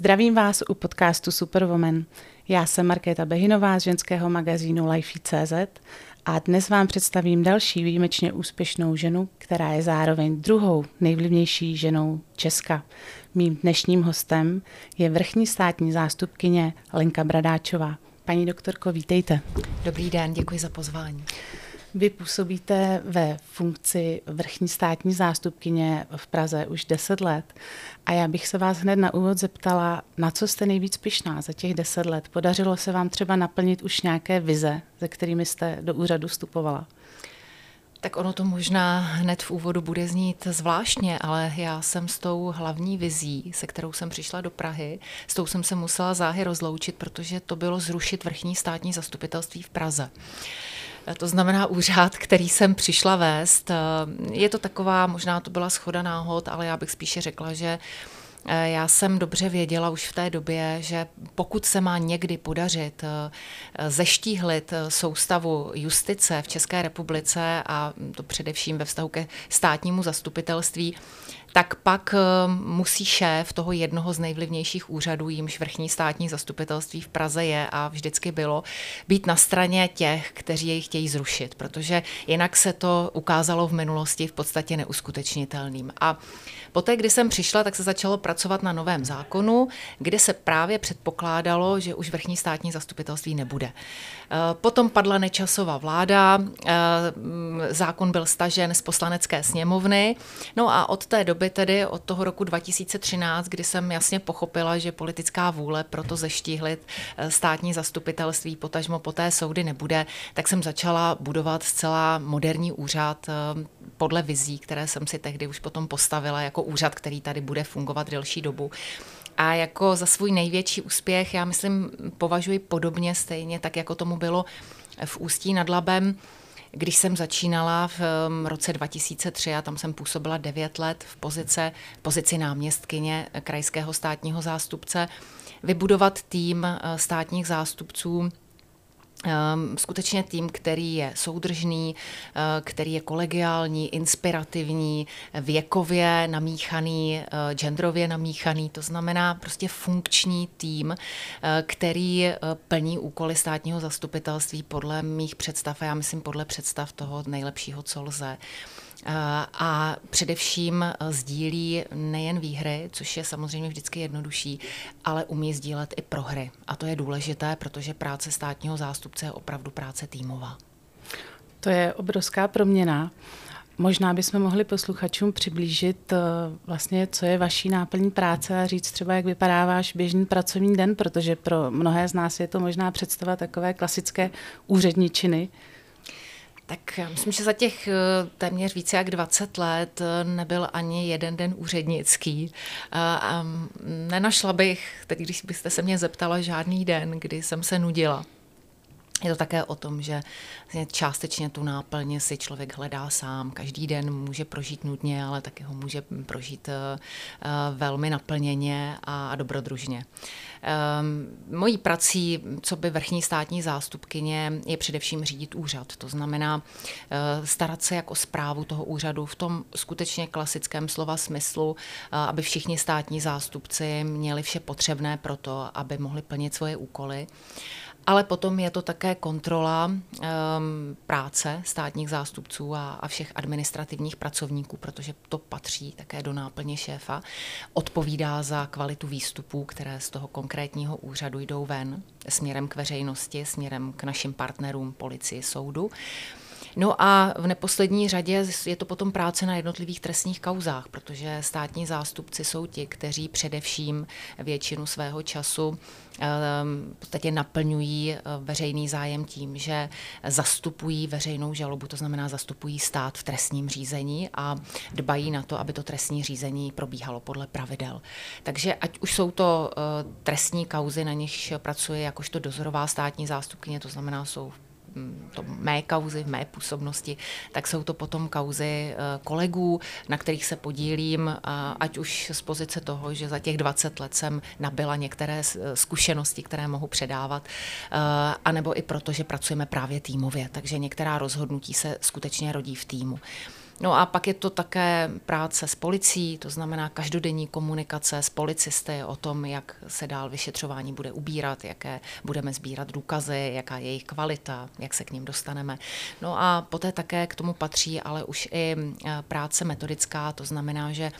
Zdravím vás u podcastu Superwoman. Já jsem Markéta Behinová z ženského magazínu Life.cz a dnes vám představím další výjimečně úspěšnou ženu, která je zároveň druhou nejvlivnější ženou Česka. Mým dnešním hostem je vrchní státní zástupkyně Lenka Bradáčová. Paní doktorko, vítejte. Dobrý den, děkuji za pozvání. Vy působíte ve funkci vrchní státní zástupkyně v Praze už 10 let a já bych se vás hned na úvod zeptala, na co jste nejvíc pyšná za těch 10 let. Podařilo se vám třeba naplnit už nějaké vize, ze kterými jste do úřadu vstupovala? Tak ono to možná hned v úvodu bude znít zvláštně, ale já jsem s tou hlavní vizí, se kterou jsem přišla do Prahy, s tou jsem se musela záhy rozloučit, protože to bylo zrušit vrchní státní zastupitelství v Praze. To znamená úřad, který jsem přišla vést. Je to taková, možná to byla schoda náhod, ale já bych spíše řekla, že eh, já jsem dobře věděla už v té době, že pokud se má někdy podařit eh, zeštíhlit eh, soustavu justice v České republice a to především ve vztahu ke státnímu zastupitelství, tak pak eh, musí šéf toho jednoho z nejvlivnějších úřadů, jímž vrchní státní zastupitelství v Praze je a vždycky bylo, být na straně těch, kteří jej chtějí zrušit, protože jinak se to ukázalo v minulosti v podstatě neuskutečnitelným. A Poté, kdy jsem přišla, tak se začalo pracovat na novém zákonu, kde se právě předpokládalo, že už vrchní státní zastupitelství nebude. Eh, potom padla nečasová vláda, eh, zákon byl stažen z poslanecké sněmovny, no a od té doby tedy, od toho roku 2013, kdy jsem jasně pochopila, že politická vůle proto zeštíhlit eh, státní zastupitelství, potažmo poté soudy nebude, tak jsem začala budovat zcela moderní úřad podle vizí, které jsem si tehdy už potom postavila jako úřad, který tady bude fungovat delší dobu. A jako za svůj největší úspěch, já myslím, považuji podobně stejně, tak jako tomu bylo v Ústí nad Labem, když jsem začínala v roce 2003 a tam jsem působila 9 let v pozice, pozici náměstkyně krajského státního zástupce, vybudovat tým uh, státních zástupců Um, skutečně tým, který je soudržný, uh, který je kolegiální, inspirativní, věkově namíchaný, uh, genderově namíchaný, to znamená prostě funkční tým, uh, který plní úkoly státního zastupitelství podle mých představ a já myslím podle představ toho nejlepšího, co lze a především sdílí nejen výhry, což je samozřejmě vždycky jednodušší, ale umí sdílet i prohry. A to je důležité, protože práce státního zástupce je opravdu práce týmová. To je obrovská proměna. Možná bychom mohli posluchačům přiblížit eh, vlastně, co je vaší náplní práce a říct třeba, jak vypadá váš běžný pracovní den, protože pro mnohé z nás je to možná představa takové klasické úředničiny. Tak já myslím, že za těch eh, téměř více jak 20 let eh, nebyl ani jeden den úřednický. Eh, a nenašla bych, teď když byste se mě zeptala, žádný den, kdy jsem se nudila. Je to také o tom, že částečně tu náplně si člověk hledá sám. Každý den může prožít nudně, ale taky ho může prožít velmi naplněně a dobrodružně. Ehm, mojí prací, co by vrchní státní zástupkyně, je především řídit úřad. To znamená eh, starat se jako zprávu toho úřadu v tom skutečně klasickém slova smyslu, eh, aby všichni státní zástupci měli vše potřebné pro to, aby mohli plnit svoje úkoly. Ale potom je to také kontrola um, práce státních zástupců a, a všech administrativních pracovníků, protože to patří také do náplně šéfa. Odpovídá za kvalitu výstupů, které z toho konkrétního úřadu jdou ven směrem k veřejnosti, směrem k našim partnerům, policii, soudu. No a v neposlední řadě je to potom práce na jednotlivých trestních kauzách, protože státní zástupci jsou ti, kteří především většinu svého času v podstatě naplňují eh, veřejný zájem tím, že zastupují veřejnou žalobu, to znamená zastupují stát v trestním řízení a dbají na to, aby to trestní řízení probíhalo podle pravidel. Takže ať už jsou to eh, trestní kauzy, na nich pracuje jakožto dozorová státní zástupkyně, to znamená jsou Mm, to mé kauzy, v mé působnosti, tak jsou to potom kauzy eh, kolegů, na kterých se podílím, ať už z pozice toho, že za těch 20 let jsem nabila některé eh, zkušenosti, které mohu předávat, eh, anebo i proto, že pracujeme právě týmově, takže některá rozhodnutí se skutečně rodí v týmu. No a pak je to také práce s policií, to znamená každodenní komunikace s policisty o tom, jak se dál vyšetřování bude ubírat, jaké budeme sbírat důkazy, jaká je jejich kvalita, jak se k ním dostaneme. No a poté také k tomu patří ale už i eh, práce metodická, to znamená, že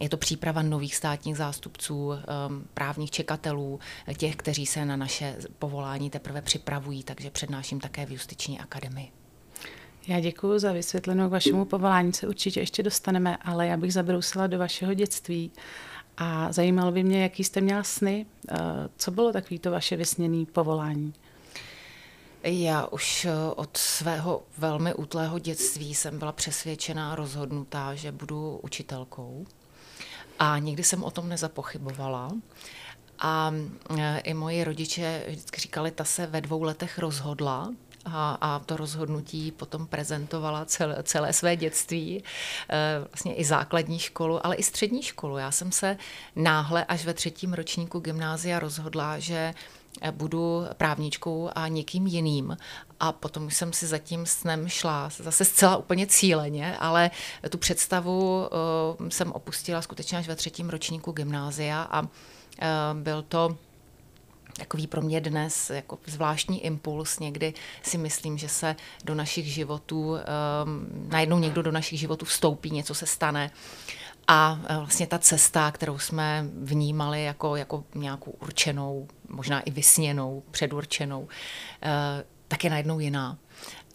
je to příprava nových státních zástupců, ehm, právních čekatelů, těch, kteří se na naše povolání teprve připravují, takže přednáším také v Justiční akademii. Já děkuji za vysvětlenou k vašemu povolání, se určitě ještě dostaneme, ale já bych zabrousila do vašeho dětství a zajímalo by mě, jaký jste měla sny, eh, co bylo takový to vaše vysněné povolání? Já už eh, od svého velmi útlého dětství jsem byla přesvědčená a rozhodnutá, že budu učitelkou. A nikdy jsem o tom nezapochybovala. A eh, i moji rodiče vždycky říkali, ta se ve dvou letech rozhodla, a, a to rozhodnutí potom prezentovala celé, celé své dětství, eh, vlastně i základní školu, ale i střední školu. Já jsem se náhle až ve třetím ročníku gymnázia rozhodla, že eh, budu právničkou a někým jiným. A potom jsem si za tím snem šla, zase zcela úplně cíleně, ale tu představu uh, jsem opustila skutečně až ve třetím ročníku gymnázia a uh, byl to takový pro mě dnes jako zvláštní impuls. Někdy si myslím, že se do našich životů, um, najednou někdo do našich životů vstoupí, něco se stane. A eh, vlastně ta cesta, kterou jsme vnímali jako, jako nějakou určenou, možná i vysněnou, předurčenou, uh, tak je najednou jiná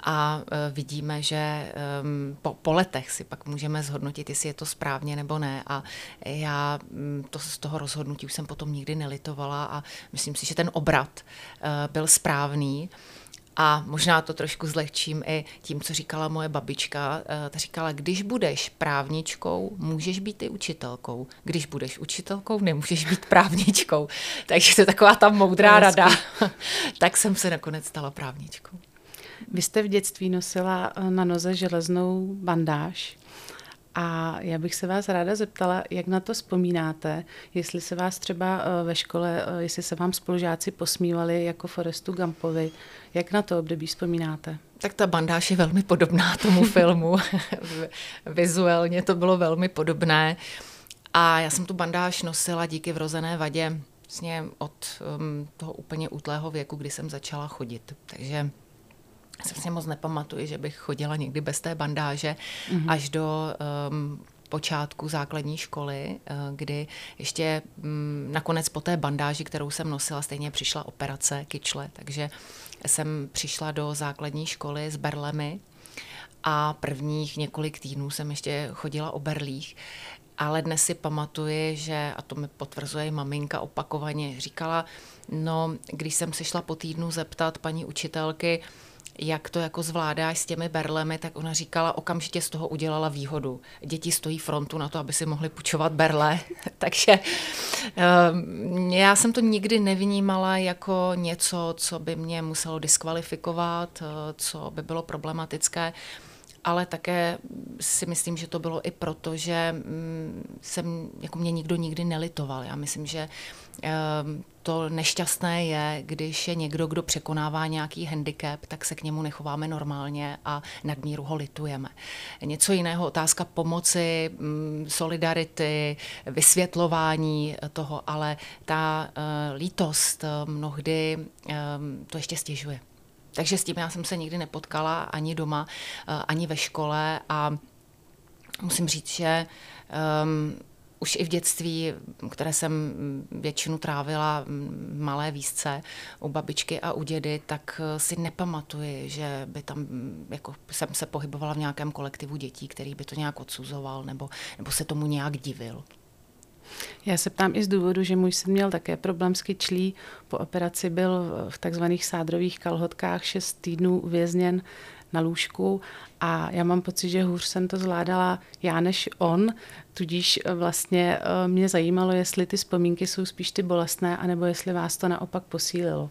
a e, vidíme, že po, po letech si pak můžeme zhodnotit, jestli je to správně nebo ne. A já to z toho rozhodnutí už jsem potom nikdy nelitovala a myslím si, že ten obrat e, byl správný. A možná to trošku zlehčím i tím, co říkala moje babička. E, ta říkala, když budeš právničkou, můžeš být i učitelkou. Když budeš učitelkou, nemůžeš být právničkou. Takže to je taková ta moudrá rada. tak jsem se nakonec stala právničkou. Vy jste v dětství nosila eh, na noze železnou bandáž. A já bych se vás ráda zeptala, jak na to vzpomínáte, jestli se vás třeba eh, ve škole, eh, jestli se vám spolužáci posmívali jako Forestu Gumpovi, jak na to období vzpomínáte? Tak ta bandáž je velmi podobná tomu filmu. Vizuálně to bylo velmi podobné. A já jsem tu bandáž nosila díky vrozené vadě vlastně od um, toho úplně útlého věku, kdy jsem začala chodit. Takže jsem si moc nepamatuji, že bych chodila někdy bez té bandáže mm-hmm. až do um, počátku základní školy, uh, kdy ještě um, nakonec po té bandáži, kterou jsem nosila, stejně přišla operace kyčle, takže jsem přišla do základní školy s berlemi a prvních několik týdnů jsem ještě chodila o berlích. Ale dnes si pamatuji, že, a to mi potvrzuje maminka opakovaně, říkala, no, když jsem se šla po týdnu zeptat paní učitelky, jak to jako zvládáš s těmi berlemi, tak ona říkala, okamžitě z toho udělala výhodu. Děti stojí frontu na to, aby si mohli půjčovat berle. Takže ehm, já jsem to nikdy nevnímala jako něco, co by mě muselo diskvalifikovat, eh, co by bylo problematické ale také si myslím, že to bylo i proto, že mm, jsem, jako mě nikdo nikdy nelitoval. Já myslím, že ehm, to nešťastné je, když je někdo, kdo překonává nějaký handicap, tak se k němu nechováme normálně a nadmíru ho litujeme. Něco jiného, otázka pomoci, mm, solidarity, vysvětlování toho, ale ta eh, lítost eh, mnohdy ehm, to ještě stěžuje. Takže s tím já jsem se nikdy nepotkala ani doma, eh, ani ve škole a musím říct, že um, už i v dětství, které jsem většinu trávila v malé výzce u babičky a u dědy, tak eh, si nepamatuji, že by tam, jako jsem se pohybovala v nějakém kolektivu dětí, který by to nějak odsuzoval nebo, nebo se tomu nějak divil. Já se ptám i z důvodu, že můj syn měl také problém s kyčlí. Po operaci byl v takzvaných sádrových kalhotkách šest týdnů uvězněn na lůžku a já mám pocit, že hůř jsem to zvládala já než on, tudíž vlastně eh, mě zajímalo, jestli ty vzpomínky jsou spíš ty bolestné, anebo jestli vás to naopak posílilo.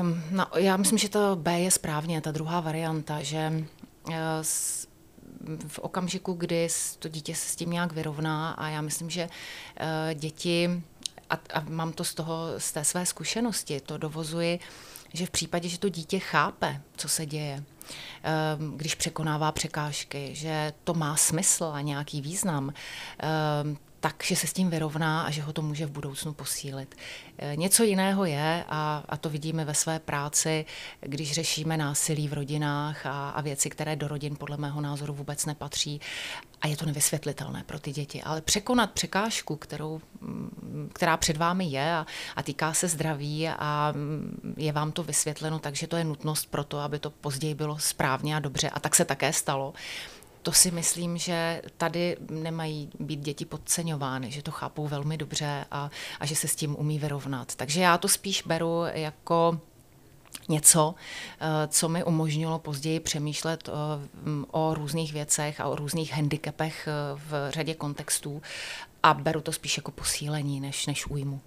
Um, no, já myslím, že to B je správně, ta druhá varianta, že uh, v okamžiku, kdy to dítě se s tím nějak vyrovná a já myslím, že uh, děti, a, a mám to z toho, z té své zkušenosti, to dovozuji, že v případě, že to dítě chápe, co se děje, ehm, když překonává překážky, že to má smysl a nějaký význam, ehm, takže se s tím vyrovná a že ho to může v budoucnu posílit. E, něco jiného je, a, a to vidíme ve své práci, když řešíme násilí v rodinách a, a věci, které do rodin podle mého názoru vůbec nepatří a je to nevysvětlitelné pro ty děti. Ale překonat překážku, kterou, mm, která před vámi je a, a týká se zdraví a mm, je vám to vysvětleno, takže to je nutnost pro to, aby to později bylo správně a dobře. A tak se také stalo to si myslím, že tady nemají být děti podceňovány, že to chápou velmi dobře a, a že se s tím umí vyrovnat. Takže já to spíš beru jako něco, eh, co mi umožnilo později přemýšlet eh, o různých věcech a o různých handicapech eh, v řadě kontextů a beru to spíš jako posílení než, než újmu.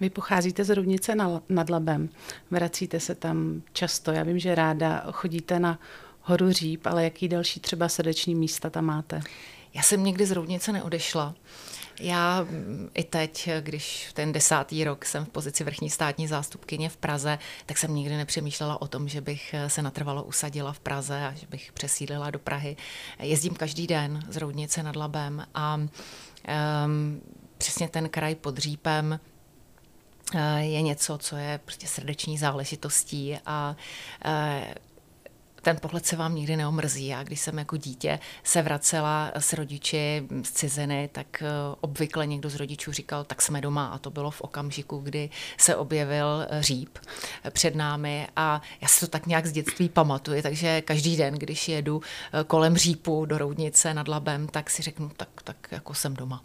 Vy pocházíte z Rovnice nad Labem, vracíte se tam často. Já vím, že ráda chodíte na horu Říp, ale jaký další třeba srdeční místa tam máte? Já jsem nikdy z Roudnice neodešla. Já mm, i teď, když ten desátý rok jsem v pozici vrchní státní zástupkyně v Praze, tak jsem nikdy nepřemýšlela o tom, že bych se natrvalo usadila v Praze a že bych přesídlila do Prahy. Jezdím každý den z Roudnice nad Labem a um, přesně ten kraj pod Řípem uh, je něco, co je prostě srdeční záležitostí a uh, ten pohled se vám nikdy neomrzí. Já když jsem jako dítě se vracela s rodiči z ciziny, tak eh, obvykle někdo z rodičů říkal, tak jsme doma a to bylo v okamžiku, kdy se objevil eh, říp před námi a já si to tak nějak z dětství pamatuju, takže každý den, když jedu eh, kolem řípu do Roudnice nad Labem, tak si řeknu, tak, tak jako jsem doma.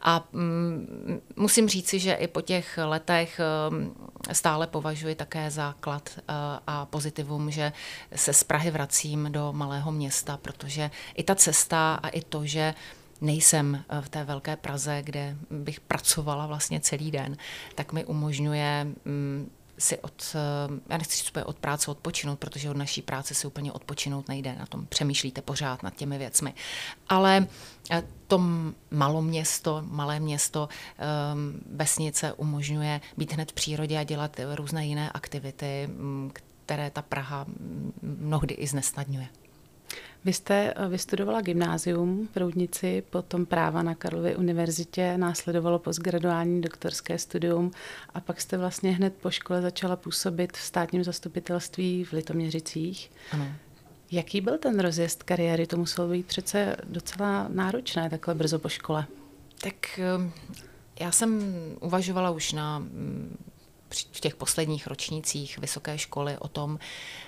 A mm, musím říci, že i po těch letech mm, stále považuji také základ uh, a pozitivum, že se z Prahy vracím do malého města, protože i ta cesta a i to, že nejsem uh, v té velké Praze, kde bych pracovala vlastně celý den, tak mi umožňuje mm, si od, eh, já nechci říct od práce odpočinout, protože od naší práce si úplně odpočinout nejde, na tom přemýšlíte pořád nad těmi věcmi. Ale eh, to maloměsto, malé město, ehm, vesnice umožňuje být hned v přírodě a dělat různé jiné aktivity, které ta Praha mnohdy i znesnadňuje. Vy jste eh, vystudovala gymnázium v Roudnici, potom práva na Karlově univerzitě, následovalo postgraduální doktorské studium a pak jste vlastně hned po škole začala působit v státním zastupitelství v Litoměřicích. Ano. Jaký byl ten rozjezd kariéry? To muselo být přece docela náročné takhle brzo po škole. Tak eh, já jsem uvažovala už na mm, v těch posledních ročnících vysoké školy o tom,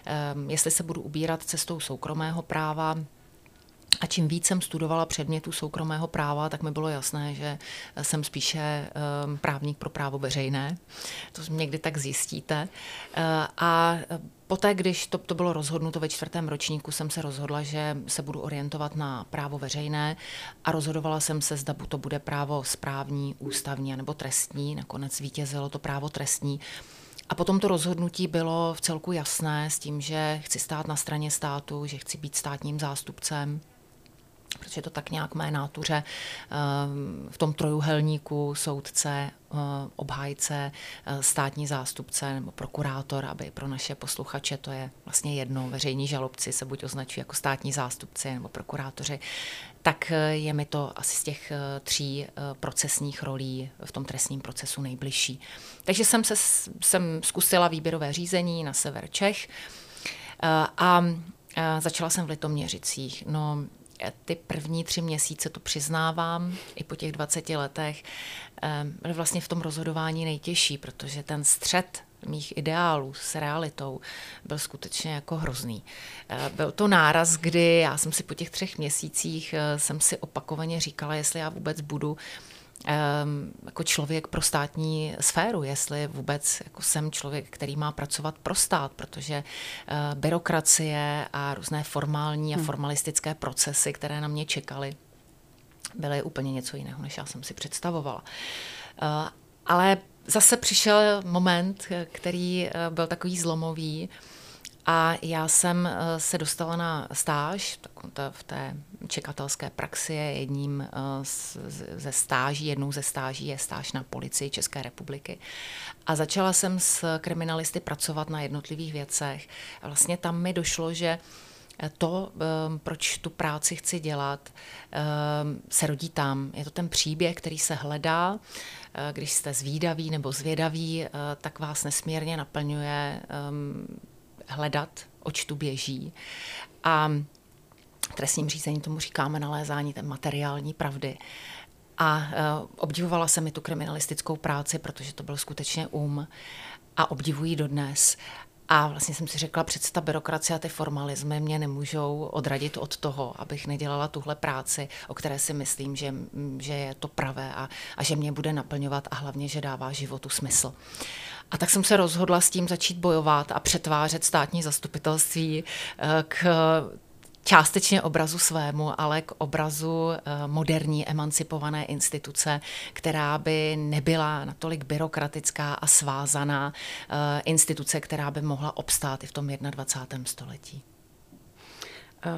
ehm, jestli se budu ubírat cestou soukromého práva, a čím víc jsem studovala předmětu soukromého práva, tak mi bylo jasné, že jsem spíše um, právník pro právo veřejné. To někdy tak zjistíte. Uh, a Poté, když to, to bylo rozhodnuto ve čtvrtém ročníku, jsem se rozhodla, že se budu orientovat na právo veřejné a rozhodovala jsem se, zda to bude právo správní, ústavní nebo trestní. Nakonec vítězilo to právo trestní. A potom to rozhodnutí bylo v celku jasné s tím, že chci stát na straně státu, že chci být státním zástupcem protože to tak nějak mé nátuře ehm, v tom trojuhelníku soudce, eh, obhájce, eh, státní zástupce nebo prokurátor, aby pro naše posluchače to je vlastně jedno, veřejní žalobci se buď označují jako státní zástupci nebo prokurátoři, tak eh, je mi to asi z těch tří procesních rolí v tom trestním procesu nejbližší. Takže jsem, se, jsem zkusila výběrové řízení na sever Čech a začala jsem v Litoměřicích. No, ty první tři měsíce, to přiznávám, i po těch 20 letech, byly vlastně v tom rozhodování nejtěžší, protože ten střed mých ideálů s realitou byl skutečně jako hrozný. Eh, byl to náraz, kdy já jsem si po těch třech měsících eh, jsem si opakovaně říkala, jestli já vůbec budu jako člověk pro státní sféru, jestli vůbec jako jsem člověk, který má pracovat pro stát, protože eh, byrokracie a různé formální a hmm. formalistické procesy, které na mě čekaly, byly úplně něco jiného, než já jsem si představovala. Eh, ale zase přišel moment, který eh, byl takový zlomový A já jsem se dostala na stáž, v té čekatelské praxi je jedním eh, ze stáží, jednou ze stáží je stáž na policii České republiky. A začala jsem s kriminalisty pracovat na jednotlivých věcech. A vlastně tam mi došlo, že to, eh, proč tu práci chci dělat, se rodí tam. Je to ten příběh, který se hledá. Když jste zvídaví nebo zvědaví, tak vás nesmírně naplňuje hledat, oč tu běží. A trestním řízení tomu říkáme nalézání té materiální pravdy. A uh, obdivovala jsem mi tu kriminalistickou práci, protože to byl skutečně um a obdivují dodnes. A vlastně jsem si řekla, přece ta byrokracie a ty formalismy mě nemůžou odradit od toho, abych nedělala tuhle práci, o které si myslím, že, že je to pravé a, a že mě bude naplňovat a hlavně, že dává životu smysl. A tak jsem se rozhodla s tím začít bojovat a přetvářet státní zastupitelství eh, k částečně obrazu svému, ale k obrazu eh, moderní emancipované instituce, která by nebyla natolik byrokratická a svázaná eh, instituce, která by mohla obstát i v tom 21. století.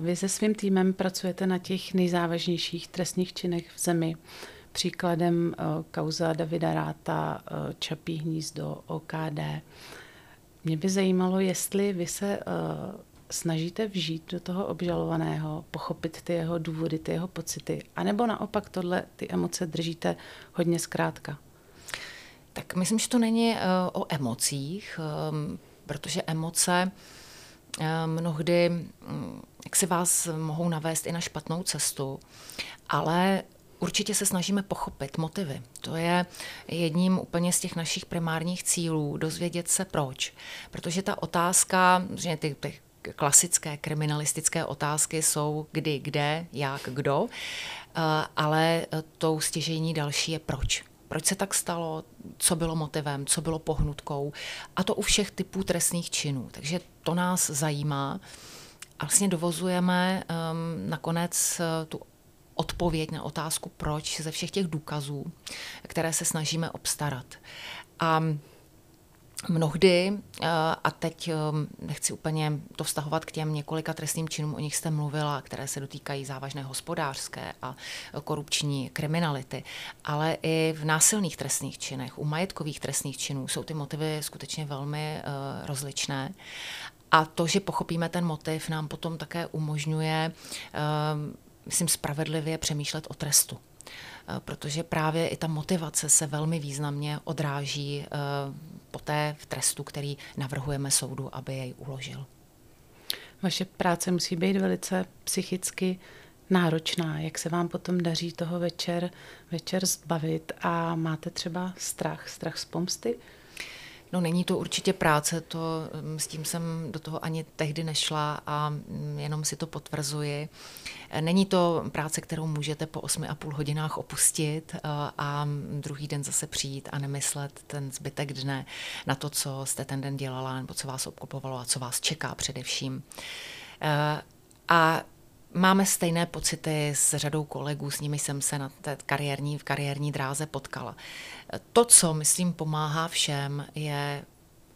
Vy se svým týmem pracujete na těch nejzávažnějších trestních činech v zemi. Příkladem eh, kauza Davida Ráta, Čapí hnízdo, OKD. Mě by zajímalo, jestli vy se snažíte vžít do toho obžalovaného, pochopit ty jeho důvody, ty jeho pocity, anebo naopak tohle, ty emoce držíte hodně zkrátka? Tak myslím, že to není uh, o emocích, um, protože emoce um, mnohdy um, jak si vás mohou navést i na špatnou cestu, ale Určitě se snažíme pochopit motivy. To je jedním úplně z těch našich primárních cílů, dozvědět se proč. Protože ta otázka, že ty, ty klasické kriminalistické otázky jsou kdy, kde, jak, kdo, eh, ale tou stěžení další je proč. Proč se tak stalo, co bylo motivem, co bylo pohnutkou a to u všech typů trestných činů. Takže to nás zajímá a vlastně dovozujeme um, nakonec uh, tu odpověď na otázku proč ze všech těch důkazů, které se snažíme obstarat. A Mnohdy, eh, a teď eh, nechci úplně to vztahovat k těm několika trestným činům, o nich jste mluvila, které se dotýkají závažné hospodářské a korupční kriminality, ale i v násilných trestných činech, u majetkových trestných činů jsou ty motivy skutečně velmi uh, rozličné. A to, že pochopíme ten motiv, nám potom také umožňuje, myslím, spravedlivě přemýšlet o trestu. Eh, protože právě i ta motivace se velmi významně odráží eh, poté v trestu, který navrhujeme soudu, aby jej uložil. Vaše práce musí být velice psychicky náročná. Jak se vám potom daří toho večer, večer zbavit a máte třeba strach, strach z pomsty? No není to určitě práce, to, mm, s tím jsem do toho ani tehdy nešla a mm, jenom si to potvrzuji. Není to práce, kterou můžete po 8,5 hodinách opustit eh, a druhý den zase přijít a nemyslet ten zbytek dne na to, co jste ten den dělala nebo co vás obklopovalo a co vás čeká především. Eh, a Máme stejné pocity s řadou kolegů, s nimi jsem se na té kariérní, v kariérní dráze potkala. To, co myslím pomáhá všem, je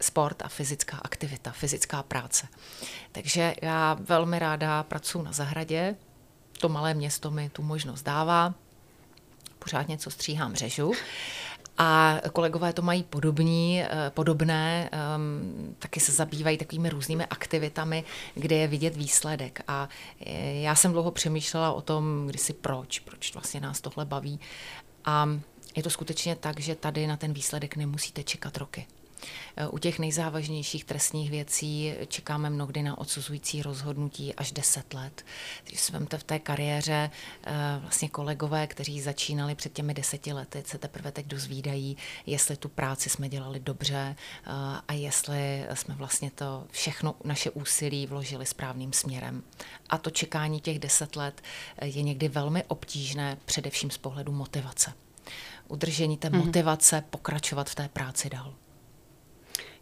sport a fyzická aktivita, fyzická práce. Takže já velmi ráda pracuji na zahradě, to malé město mi tu možnost dává, pořád něco stříhám, řežu. A kolegové to mají podobní, eh, podobné, um, taky se zabývají takovými různými aktivitami, kde je vidět výsledek. A eh, já jsem dlouho přemýšlela o tom, kdysi proč, proč vlastně nás tohle baví. A je to skutečně tak, že tady na ten výsledek nemusíte čekat roky. U těch nejzávažnějších trestních věcí čekáme mnohdy na odsuzující rozhodnutí až 10 let. Když si vemte v té kariéře eh, vlastně kolegové, kteří začínali před těmi deseti lety, se teprve teď dozvídají, jestli tu práci jsme dělali dobře eh, a jestli jsme vlastně to všechno naše úsilí vložili správným směrem. A to čekání těch deset let eh, je někdy velmi obtížné, především z pohledu motivace udržení té mhm. motivace pokračovat v té práci dál.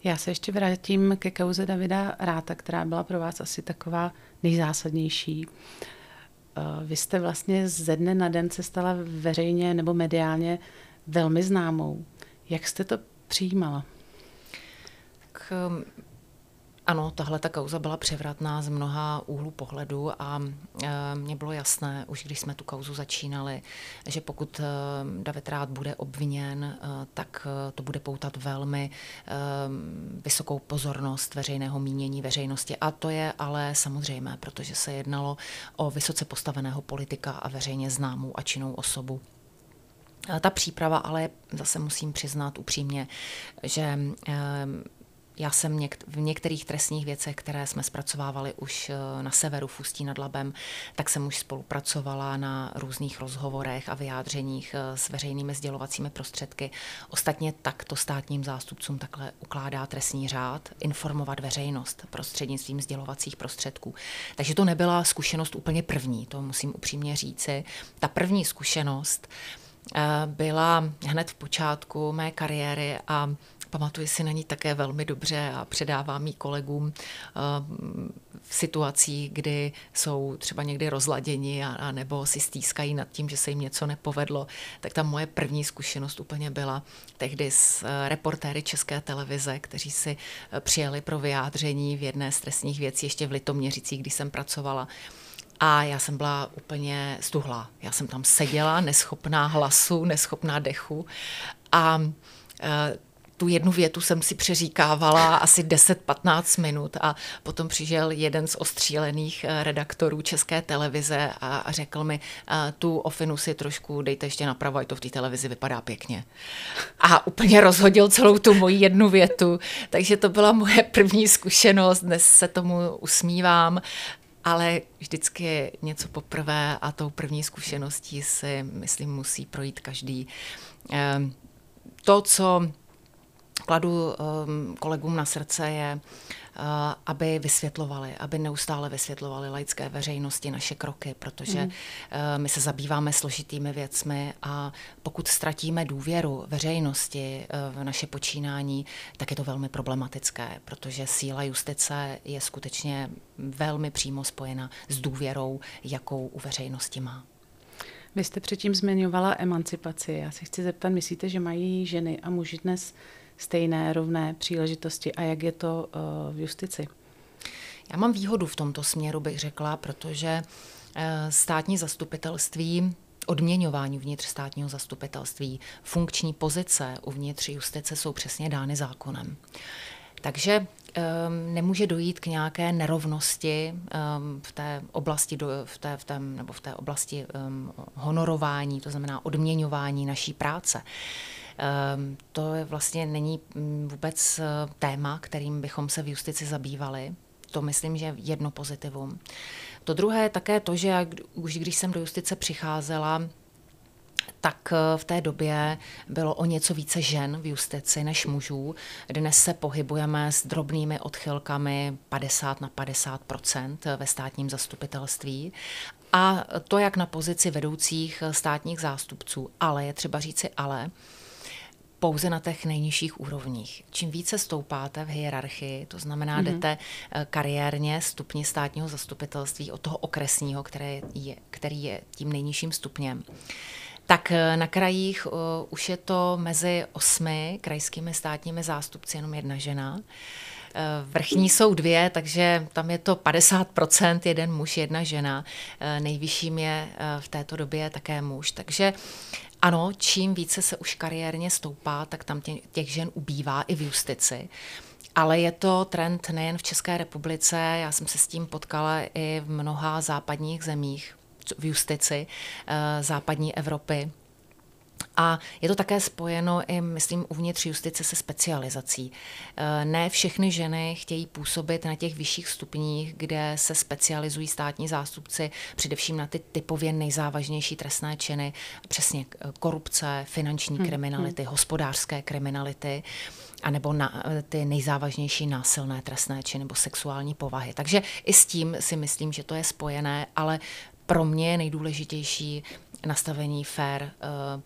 Já se ještě vrátím ke kauze Davida Ráta, která byla pro vás asi taková nejzásadnější. Eh, vy jste vlastně ze dne na den se stala veřejně nebo mediálně velmi známou. Jak jste to přijímala? Tak, ehm, ano, tahle ta kauza byla převratná z mnoha úhlů pohledu a e, mně bylo jasné, už když jsme tu kauzu začínali, že pokud e, David Rád bude obviněn, e, tak to bude poutat velmi vysokou pozornost veřejného mínění veřejnosti. A to je ale samozřejmé, protože se jednalo o vysoce postaveného politika a veřejně známou a činnou osobu. Ta příprava ale zase musím přiznat upřímně, že já jsem něk- v některých trestních věcech, které jsme zpracovávali už eh, na severu v Ústí nad Labem, tak jsem už spolupracovala na různých rozhovorech a vyjádřeních eh, s veřejnými sdělovacími prostředky. Ostatně takto státním zástupcům takhle ukládá trestní řád informovat veřejnost prostřednictvím sdělovacích prostředků. Takže to nebyla zkušenost úplně první, to musím upřímně říci. Ta první zkušenost eh, byla hned v počátku mé kariéry a Pamatuji si na ní také velmi dobře a předávám ji kolegům eh, v situacích, kdy jsou třeba někdy rozladěni a, a nebo si stýskají nad tím, že se jim něco nepovedlo. Tak ta moje první zkušenost úplně byla tehdy s eh, reportéry České televize, kteří si eh, přijeli pro vyjádření v jedné z trestních věcí ještě v Litoměřicích, kdy jsem pracovala. A já jsem byla úplně stuhlá. Já jsem tam seděla, neschopná hlasu, neschopná dechu. A tu jednu větu jsem si přeříkávala asi 10-15 minut a potom přišel jeden z ostřílených eh, redaktorů České televize a, řekl mi, eh, tu ofinu si trošku dejte ještě napravo, ať to v té televizi vypadá pěkně. A úplně rozhodil celou tu moji jednu větu, takže to byla moje první zkušenost, dnes se tomu usmívám ale vždycky je něco poprvé a tou první zkušeností si, myslím, musí projít každý. Ehm, to, co kladu um, kolegům na srdce je, uh, aby vysvětlovali, aby neustále vysvětlovali laické veřejnosti naše kroky, protože mm. my se zabýváme složitými věcmi a pokud ztratíme důvěru veřejnosti uh, v naše počínání, tak je to velmi problematické, protože síla justice je skutečně velmi přímo spojena s důvěrou, jakou u veřejnosti má. Vy jste předtím zmiňovala emancipaci. Já se chci zeptat, myslíte, že mají ženy a muži dnes stejné rovné příležitosti a jak je to uh, v justici? Já mám výhodu v tomto směru, bych řekla, protože uh, státní zastupitelství odměňování uvnitř státního zastupitelství, funkční pozice uvnitř justice jsou přesně dány zákonem. Takže um, nemůže dojít k nějaké nerovnosti um, v té oblasti do, v té, v tém, nebo v té oblasti um, honorování, to znamená odměňování naší práce. Ehm, to vlastně není mm, vůbec eh, téma, kterým bychom se v justici zabývali. To myslím, že jedno pozitivum. To druhé je také to, že už když jsem do justice přicházela, tak eh, v té době bylo o něco více žen v justici než mužů. Dnes se pohybujeme s drobnými odchylkami 50 na 50% ve státním zastupitelství. A to jak na pozici vedoucích eh, státních zástupců, ale je třeba říci ale, pouze na těch nejnižších úrovních. Čím více stoupáte v hierarchii, to znamená, mm-hmm. jdete eh, kariérně stupni státního zastupitelství od toho okresního, které je, který je tím nejnižším stupněm, tak eh, na krajích uh, už je to mezi osmi krajskými státními zástupci jenom jedna žena. Vrchní jsou dvě, takže tam je to 50%, jeden muž, jedna žena. Nejvyšším je v této době také muž. Takže ano, čím více se už kariérně stoupá, tak tam těch žen ubývá i v justici. Ale je to trend nejen v České republice, já jsem se s tím potkala i v mnoha západních zemích v justici eh, západní Evropy. A je to také spojeno i, myslím, uvnitř justice se specializací. E, ne všechny ženy chtějí působit na těch vyšších stupních, kde se specializují státní zástupci, především na ty typově nejzávažnější trestné činy, přesně korupce, finanční hmm. kriminality, hmm. hospodářské kriminality anebo na ty nejzávažnější násilné trestné činy nebo sexuální povahy. Takže i s tím si myslím, že to je spojené, ale pro mě je nejdůležitější nastavení fair eh,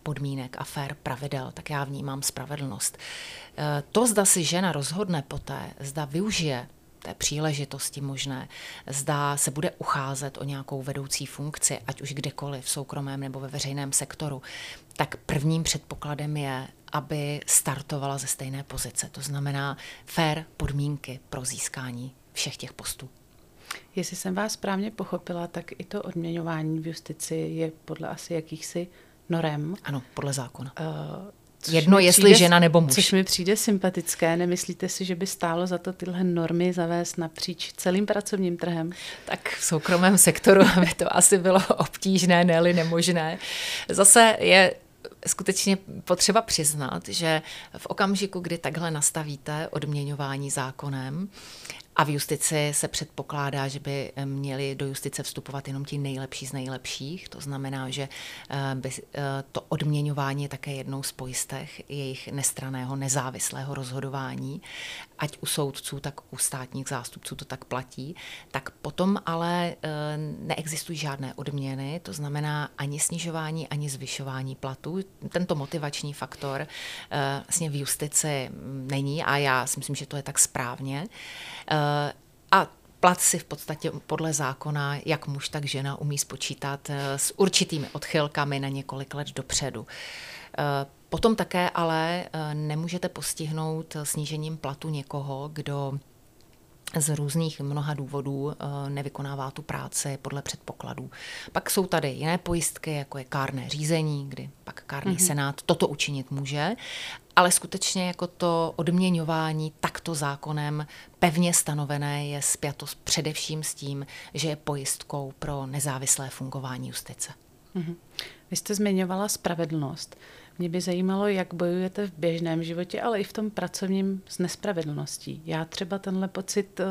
podmínek a fair pravidel, tak já vnímám spravedlnost. Eh, to, zda si žena rozhodne poté, zda využije té příležitosti možné, zda se bude ucházet o nějakou vedoucí funkci, ať už kdekoliv, v soukromém nebo ve veřejném sektoru, tak prvním předpokladem je, aby startovala ze stejné pozice. To znamená fair podmínky pro získání všech těch postů. Jestli jsem vás správně pochopila, tak i to odměňování v justici je podle asi jakýchsi norem. Ano, podle zákona. Uh, Jedno, jestli přijde, žena nebo muž. Což mi přijde sympatické. Nemyslíte si, že by stálo za to tyhle normy zavést napříč celým pracovním trhem? Tak v soukromém sektoru by to asi bylo obtížné, ne nemožné. Zase je skutečně potřeba přiznat, že v okamžiku, kdy takhle nastavíte odměňování zákonem, a v justici se předpokládá, že by měli do justice vstupovat jenom ti nejlepší z nejlepších. To znamená, že eh, by eh, to odměňování je také jednou z pojistech jejich nestraného, nezávislého rozhodování. Ať u soudců, tak u státních zástupců to tak platí. Tak potom ale eh, neexistují žádné odměny, to znamená ani snižování, ani zvyšování platů. Tento motivační faktor vlastně v justici není a já si myslím, že to je tak správně. A plat si v podstatě podle zákona, jak muž, tak žena umí spočítat eh, s určitými odchylkami na několik let dopředu. Eh, potom také ale eh, nemůžete postihnout snížením platu někoho, kdo z různých mnoha důvodů eh, nevykonává tu práci podle předpokladů. Pak jsou tady jiné pojistky, jako je kárné řízení, kdy pak kárný mm-hmm. senát toto učinit může, ale skutečně jako to odměňování takto zákonem pevně stanovené je spjato především s tím, že je pojistkou pro nezávislé fungování justice. Mm-hmm. Vy jste zmiňovala spravedlnost. Mě by zajímalo, jak bojujete v běžném životě, ale i v tom pracovním s nespravedlností. Já třeba tenhle pocit uh,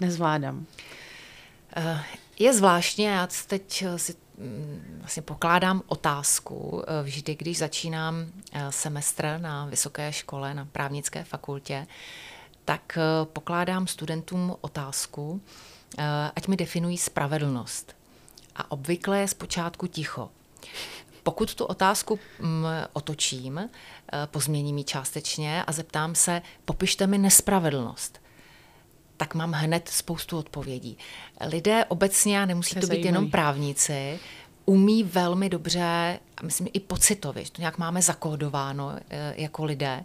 nezvládám. Uh, je zvláštně, já teď eh, si mm, vlastně pokládám otázku vždy, když začínám semestr na vysoké škole, na právnické fakultě, tak pokládám studentům otázku, ať mi definují spravedlnost. A obvykle je zpočátku ticho. Pokud tu otázku mm, otočím, eh, pozměním ji částečně a zeptám se, popište mi nespravedlnost, tak mám hned spoustu odpovědí. Lidé obecně, a nemusí to, to být zajímavý. jenom právníci, umí velmi dobře, a myslím i pocitově, že to nějak máme zakódováno eh, jako lidé,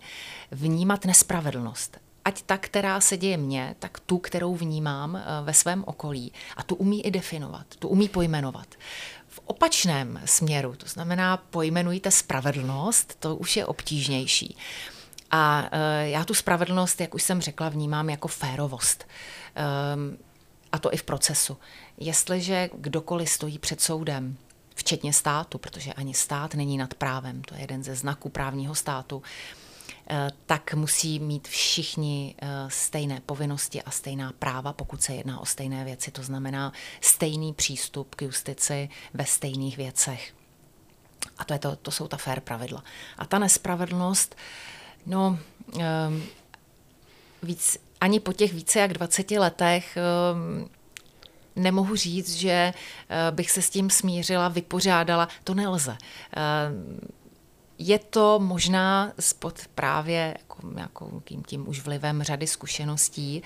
vnímat nespravedlnost. Ať ta, která se děje mně, tak tu, kterou vnímám eh, ve svém okolí. A tu umí i definovat, tu umí pojmenovat opačném směru, to znamená pojmenujte spravedlnost, to už je obtížnější. A e, já tu spravedlnost, jak už jsem řekla, vnímám jako férovost. E, a to i v procesu. Jestliže kdokoliv stojí před soudem, včetně státu, protože ani stát není nad právem, to je jeden ze znaků právního státu, Eh, tak musí mít všichni eh, stejné povinnosti a stejná práva, pokud se jedná o stejné věci. To znamená stejný přístup k justici ve stejných věcech. A to, je to, to jsou ta fair pravidla. A ta nespravedlnost, no, um, víc, ani po těch více jak 20 letech um, nemohu říct, že uh, bych se s tím smířila, vypořádala. To nelze. Je to možná spod právě jako nějakým tím už vlivem řady zkušeností.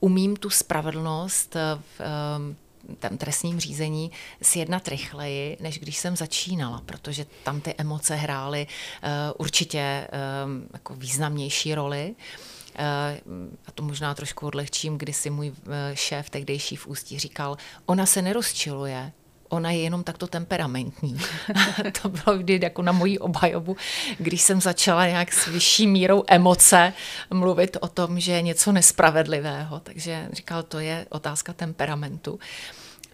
Umím tu spravedlnost v um, tom trestním řízení sjednat rychleji, než když jsem začínala, protože tam ty emoce hrály uh, určitě um, jako významnější roli. Uh, a to možná trošku odlehčím, kdy si můj šéf tehdejší v Ústí říkal, ona se nerozčiluje, ona je jenom takto temperamentní. to bylo vždy jako na moji obhajobu, když jsem začala nějak s vyšší mírou emoce mluvit o tom, že je něco nespravedlivého. Takže říkal, to je otázka temperamentu.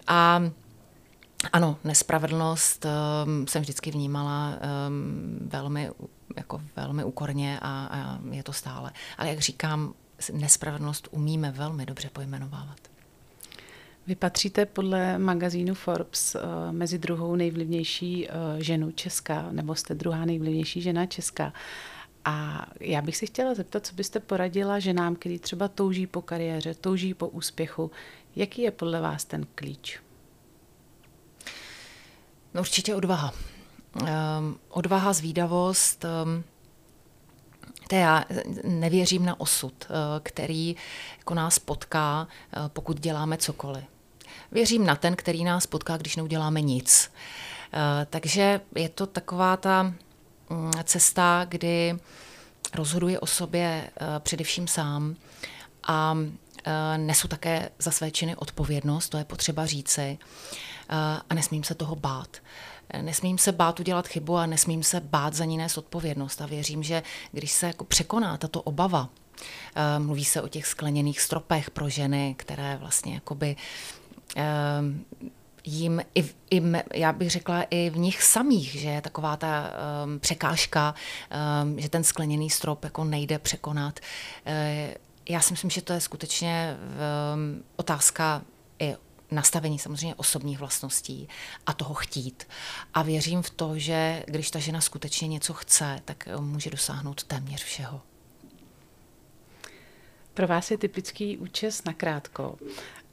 A ano, nespravedlnost um, jsem vždycky vnímala um, velmi, jako velmi úkorně a, a je to stále. Ale jak říkám, nespravedlnost umíme velmi dobře pojmenovávat. Vy patříte podle magazínu Forbes uh, mezi druhou nejvlivnější uh, ženu Česká, nebo jste druhá nejvlivnější žena Česká. A já bych si chtěla zeptat, co byste poradila ženám, kteří třeba touží po kariéře, touží po úspěchu. Jaký je podle vás ten klíč? No určitě odvaha. Um, odvaha, zvídavost. Um, to já nevěřím na osud, který jako nás potká, pokud děláme cokoliv. Věřím na ten, který nás potká, když neuděláme nic. Eh, takže je to taková ta mm, cesta, kdy rozhoduje o sobě především sám a nesu také za své činy odpovědnost, to je potřeba říci, a nesmím se toho bát. Nesmím se bát udělat chybu a nesmím se bát za ní nést odpovědnost. A věřím, že když se jako překoná tato obava, eh, mluví se o těch skleněných stropech pro ženy, které vlastně jakoby eh, jim, i, i, já bych řekla, i v nich samých, že je taková ta um, překážka, um, že ten skleněný strop jako nejde překonat. Uh, já si myslím, že to je skutečně um, otázka i nastavení samozřejmě osobních vlastností a toho chtít. A věřím v to, že když ta žena skutečně něco chce, tak eh, může dosáhnout téměř všeho. Pro vás je typický účes na krátko.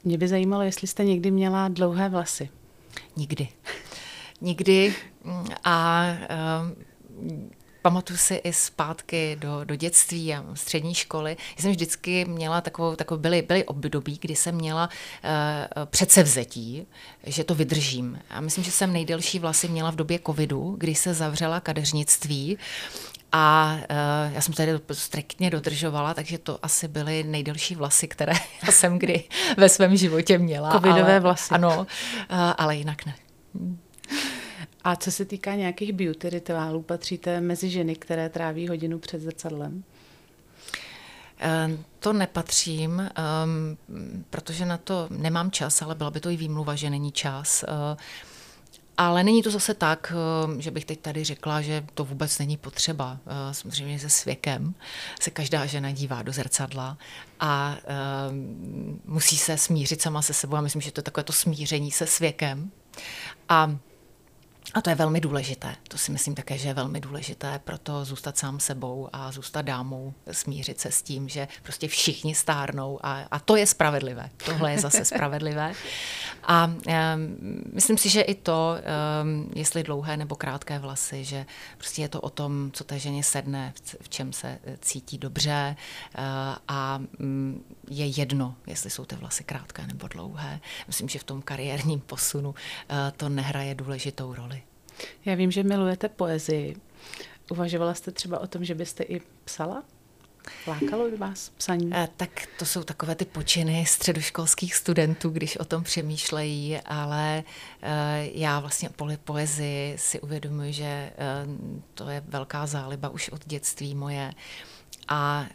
Mě by zajímalo, jestli jste někdy měla dlouhé vlasy. Nikdy. Nikdy. A uh, pamatuju si i zpátky do, do dětství a střední školy. Já jsem vždycky měla takovou, takovou byly, byly období, kdy jsem měla uh, předsevzetí, že to vydržím. A myslím, že jsem nejdelší vlasy měla v době covidu, kdy se zavřela kadeřnictví a uh, já jsem tady striktně dodržovala, takže to asi byly nejdelší vlasy, které já jsem kdy ve svém životě měla. Covidové ale, vlasy. Ano, uh, ale jinak ne. A co se týká nějakých beauty rituálů, patříte mezi ženy, které tráví hodinu před zrcadlem? Ehm, to nepatřím, ehm, protože na to nemám čas, ale byla by to i výmluva, že není čas. Ale není to zase tak, že bych teď tady řekla, že to vůbec není potřeba. Samozřejmě se svěkem se každá žena dívá do zrcadla a musí se smířit sama se sebou. A myslím, že to je takové to smíření se svěkem. A a to je velmi důležité. To si myslím také, že je velmi důležité, proto zůstat sám sebou a zůstat dámou, smířit se s tím, že prostě všichni stárnou a, a to je spravedlivé. Tohle je zase spravedlivé. A um, myslím si, že i to, um, jestli dlouhé nebo krátké vlasy, že prostě je to o tom, co té ženě sedne, v, čem se eh, cítí dobře uh, a um, je jedno, jestli jsou ty vlasy krátké nebo dlouhé. Myslím, že v tom kariérním posunu uh, to nehraje důležitou roli. Já vím, že milujete poezii. Uvažovala jste třeba o tom, že byste i psala? Lákalo by vás psaní? Eh, tak to jsou takové ty počiny středoškolských studentů, když o tom přemýšlejí, ale eh, já vlastně po poezii si uvědomuji, že eh, to je velká záliba už od dětství moje. A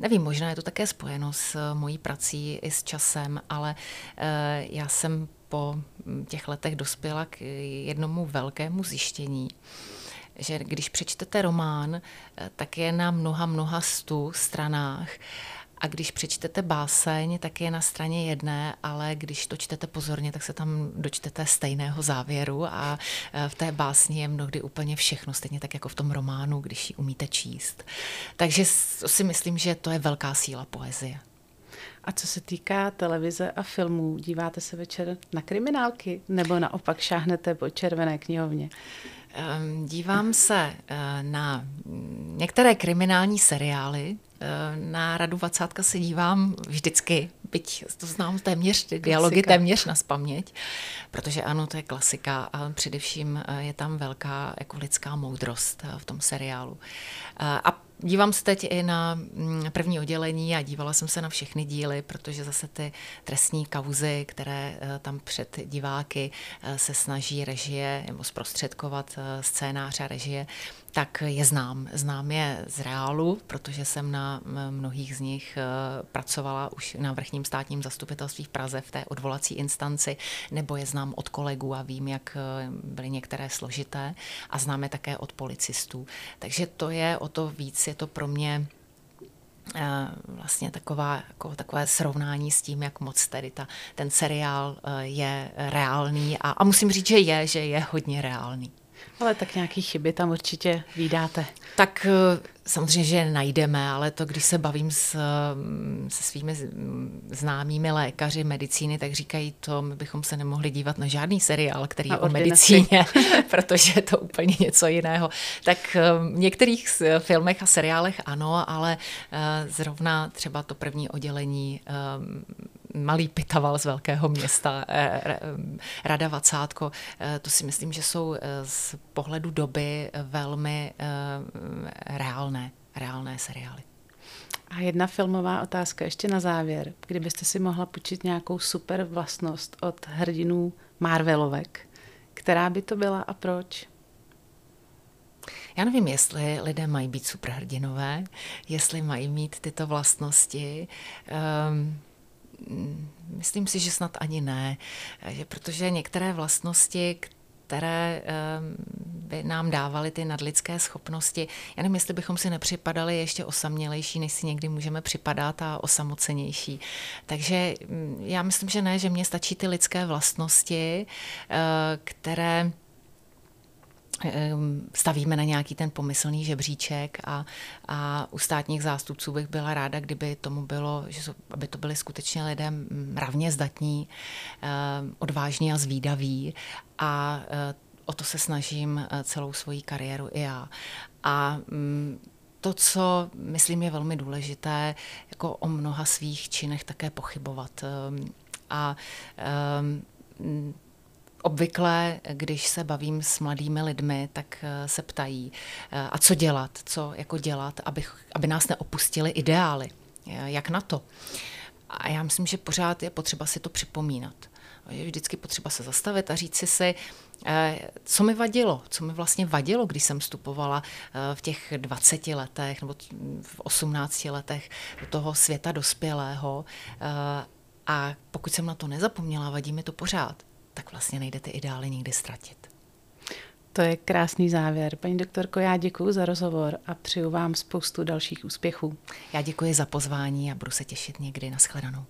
nevím, možná je to také spojeno s mojí prací i s časem, ale já jsem po těch letech dospěla k jednomu velkému zjištění, že když přečtete román, tak je na mnoha, mnoha stu stranách a když přečtete báseň, tak je na straně jedné, ale když to čtete pozorně, tak se tam dočtete stejného závěru a e, v té básni je mnohdy úplně všechno, stejně tak jako v tom románu, když ji umíte číst. Takže si myslím, že to je velká síla poezie. A co se týká televize a filmů, díváte se večer na kriminálky nebo naopak šáhnete po červené knihovně? Ehm, dívám se eh, na některé kriminální seriály. Eh, na Radu Vacátka se dívám vždycky, byť to znám téměř, ty dialogy téměř na spaměť, protože ano, to je klasika a především eh, je tam velká jako lidská moudrost v tom seriálu. A Dívám se teď i na mm, první oddělení a dívala jsem se na všechny díly, protože zase ty trestní kauzy, které eh, tam před diváky eh, se snaží režie nebo zprostředkovat eh, scénář a režie, tak je znám. Znám je z reálu, protože jsem na mnohých z nich pracovala už na vrchním státním zastupitelství v Praze v té odvolací instanci, nebo je znám od kolegů a vím, jak byly některé složité a známe také od policistů. Takže to je o to víc, je to pro mě vlastně taková, jako takové srovnání s tím, jak moc tedy ta, ten seriál je reálný a, a musím říct, že je, že je hodně reálný. Ale tak nějaký chyby tam určitě vydáte. Tak eh, samozřejmě, že najdeme, ale to, když se bavím s, mm, se svými známými lékaři medicíny, tak říkají to, my bychom se nemohli dívat na žádný seriál, který je o medicíně, protože je to úplně něco jiného. Tak eh, v některých filmech a seriálech ano, ale eh, zrovna třeba to první oddělení malý pitaval z velkého města, Rada Vacátko. To si myslím, že jsou z pohledu doby velmi reálné, reálné seriály. A jedna filmová otázka ještě na závěr. Kdybyste si mohla počít nějakou super vlastnost od hrdinů Marvelovek, která by to byla a proč? Já nevím, jestli lidé mají být superhrdinové, jestli mají mít tyto vlastnosti. Um, myslím si, že snad ani ne, že protože některé vlastnosti, které by nám dávaly ty nadlidské schopnosti. Já nevím, jestli bychom si nepřipadali ještě osamělejší, než si někdy můžeme připadat a osamocenější. Takže mm, já myslím, že ne, že mně stačí ty lidské vlastnosti, eh, které stavíme na nějaký ten pomyslný žebříček a, a u státních zástupců bych byla ráda, kdyby tomu bylo, že aby to byly skutečně lidé mravně zdatní, odvážní a zvídaví a eh, o to se snažím eh, celou svoji kariéru i já. A mm, to, co myslím je velmi důležité, jako o mnoha svých činech také pochybovat. A Obvykle, když se bavím s mladými lidmi, tak eh, se ptají, eh, a co dělat, co jako dělat, aby, aby nás neopustili ideály, eh, jak na to. A já myslím, že pořád je potřeba si to připomínat. Je vždycky potřeba se zastavit a říct si, co mi vadilo, co mi vlastně vadilo, když jsem vstupovala v těch 20 letech nebo v 18 letech do toho světa dospělého. A pokud jsem na to nezapomněla, vadí mi to pořád tak vlastně nejde ty ideály nikdy ztratit. To je krásný závěr. Paní doktorko, já děkuji za rozhovor a přeju vám spoustu dalších úspěchů. Já děkuji za pozvání a budu se těšit někdy na shledanou.